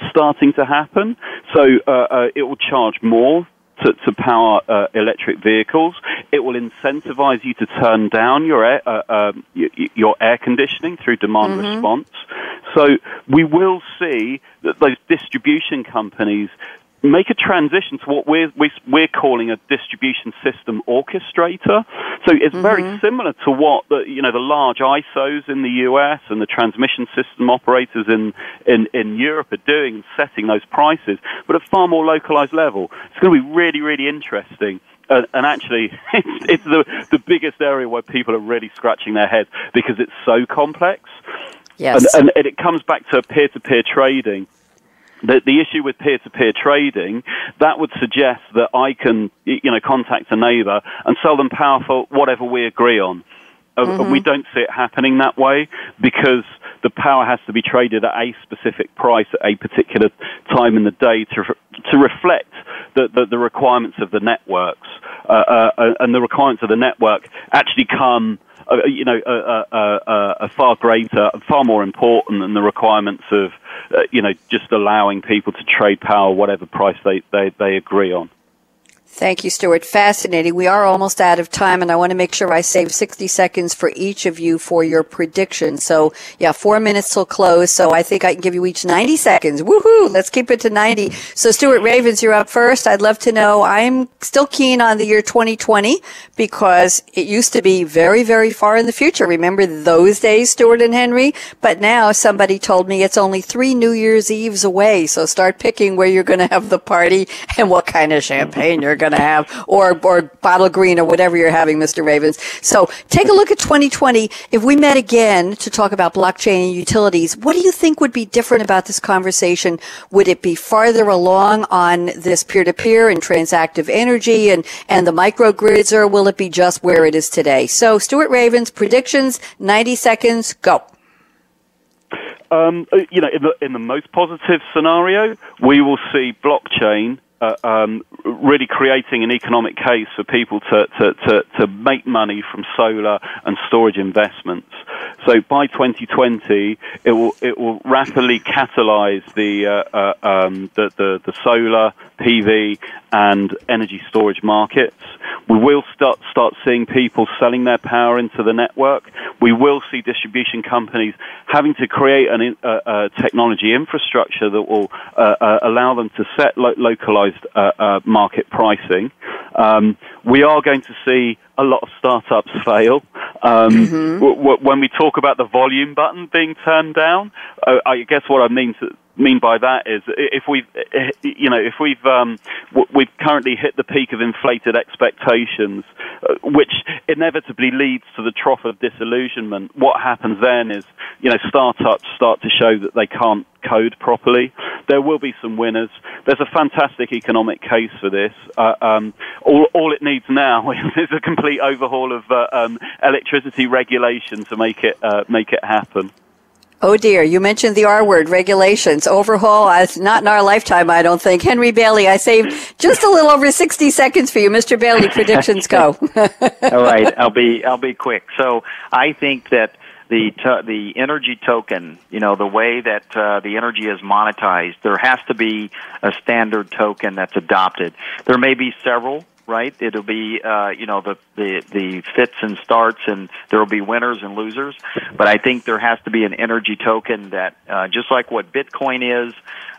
starting to happen. So, uh, uh it will charge more to, to power uh, electric vehicles. It will incentivize you to turn down your air, uh, um, your air conditioning through demand mm-hmm. response. So we will see that those distribution companies make a transition to what we're, we're calling a distribution system orchestrator. So it's mm-hmm. very similar to what the, you know, the large ISOs in the US and the transmission system operators in, in, in Europe are doing, and setting those prices, but at a far more localized level. It's going to be really, really interesting. Uh, and actually, it's, it's the, the biggest area where people are really scratching their heads because it's so complex. Yes. And, and it comes back to peer-to-peer trading the, the issue with peer-to-peer trading, that would suggest that I can, you know, contact a neighbor and sell them power for whatever we agree on. Uh, mm-hmm. We don't see it happening that way because the power has to be traded at a specific price at a particular time in the day to, to reflect the, the, the requirements of the networks. Uh, uh, and the requirements of the network actually come uh, you know, uh, uh, far greater, far more important than the requirements of, you know, just allowing people to trade power whatever price they, they, they agree on. Thank you, Stuart. Fascinating. We are almost out of time, and I want to make sure I save 60 seconds for each of you for your prediction. So, yeah, four minutes till close. So I think I can give you each 90 seconds. Woohoo! Let's keep it to 90. So, Stuart Ravens, you're up first. I'd love to know. I'm still keen on the year 2020 because it used to be very, very far in the future. Remember those days, Stuart and Henry? But now somebody told me it's only three New Year's Eves away. So start picking where you're going to have the party and what kind of champagne you're going to have, or or bottle green, or whatever you're having, Mr. Ravens. So take a look at 2020. If we met again to talk about blockchain and utilities, what do you think would be different about this conversation? Would it be farther along on this peer-to-peer and transactive energy and and the microgrids, or will it be just where it is today? So, Stuart Ravens predictions, 90 seconds, go. Um, uh, you know, in the in the most positive scenario, we will see blockchain uh, um, really creating an economic case for people to, to, to, to, make money from solar and storage investments. So by 2020, it will it will rapidly catalyze the uh, uh, um, the, the, the solar PV and energy storage markets. We will start start seeing people selling their power into the network. We will see distribution companies having to create an, uh, a technology infrastructure that will uh, uh, allow them to set lo- localized uh, market pricing. Um, we are going to see a lot of startups fail. Um, mm-hmm. w- w- when we talk about the volume button being turned down, uh, I guess what I mean to mean by that is if we've, you know, if we've um, we've currently hit the peak of inflated expectations, uh, which inevitably leads to the trough of disillusionment. What happens then is, you know, startups start to show that they can't code properly. there will be some winners. There's a fantastic economic case for this. Uh, um, all, all it needs now is a complete overhaul of uh, um, electricity regulation to make it uh, make it happen. Oh dear, you mentioned the R word, regulations, overhaul. Uh, not in our lifetime, I don't think. Henry Bailey, I saved just a little over 60 seconds for you. Mr. Bailey, predictions go. All right, I'll be, I'll be quick. So I think that the to- the energy token, you know, the way that uh, the energy is monetized, there has to be a standard token that's adopted. There may be several right? It'll be uh, you know the, the the fits and starts, and there will be winners and losers. But I think there has to be an energy token that, uh, just like what Bitcoin is,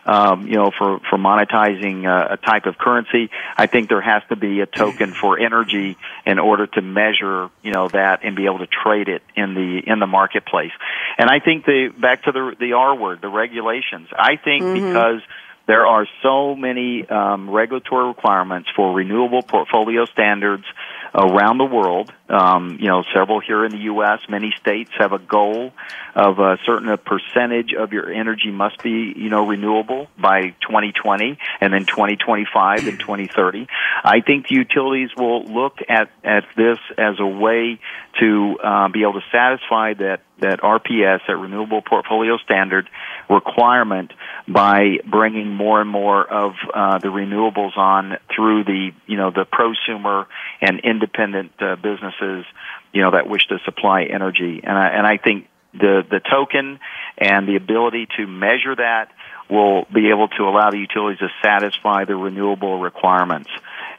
um, you know, for for monetizing uh, a type of currency, I think there has to be a token for energy in order to measure you know that and be able to trade it in the in the marketplace. And I think the back to the the R word, the regulations. I think mm-hmm. because there are so many um, regulatory requirements for renewable portfolio standards around the world. Um, you know, several here in the U.S. Many states have a goal of a certain percentage of your energy must be, you know, renewable by 2020, and then 2025 and 2030. I think the utilities will look at at this as a way to uh, be able to satisfy that that RPS, that renewable portfolio standard requirement, by bringing more and more of uh, the renewables on through the you know the prosumer and independent uh, businesses you know that wish to supply energy and I, and I think the the token and the ability to measure that will be able to allow the utilities to satisfy the renewable requirements.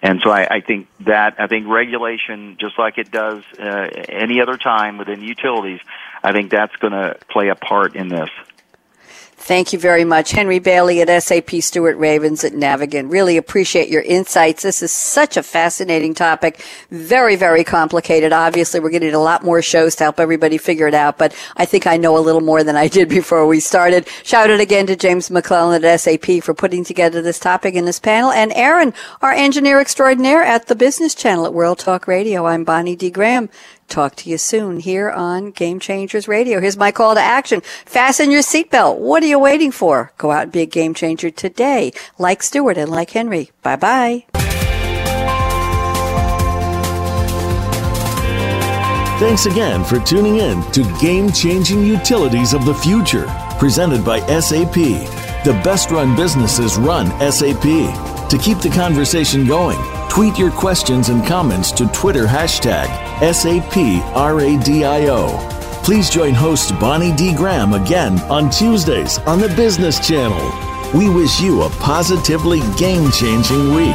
And so I, I think that I think regulation, just like it does uh, any other time within utilities, I think that's going to play a part in this. Thank you very much. Henry Bailey at SAP Stuart Ravens at Navigant. Really appreciate your insights. This is such a fascinating topic. Very, very complicated. Obviously, we're getting a lot more shows to help everybody figure it out, but I think I know a little more than I did before we started. Shout out again to James McClellan at SAP for putting together this topic in this panel and Aaron, our engineer extraordinaire at the Business Channel at World Talk Radio. I'm Bonnie D. Graham. Talk to you soon here on Game Changers Radio. Here's my call to action. Fasten your seatbelt. What are you waiting for? Go out and be a game changer today, like Stuart and like Henry. Bye bye. Thanks again for tuning in to Game Changing Utilities of the Future, presented by SAP. The best run businesses run SAP. To keep the conversation going, tweet your questions and comments to Twitter hashtag SAPRADIO. Please join host Bonnie D. Graham again on Tuesdays on the Business Channel. We wish you a positively game changing week.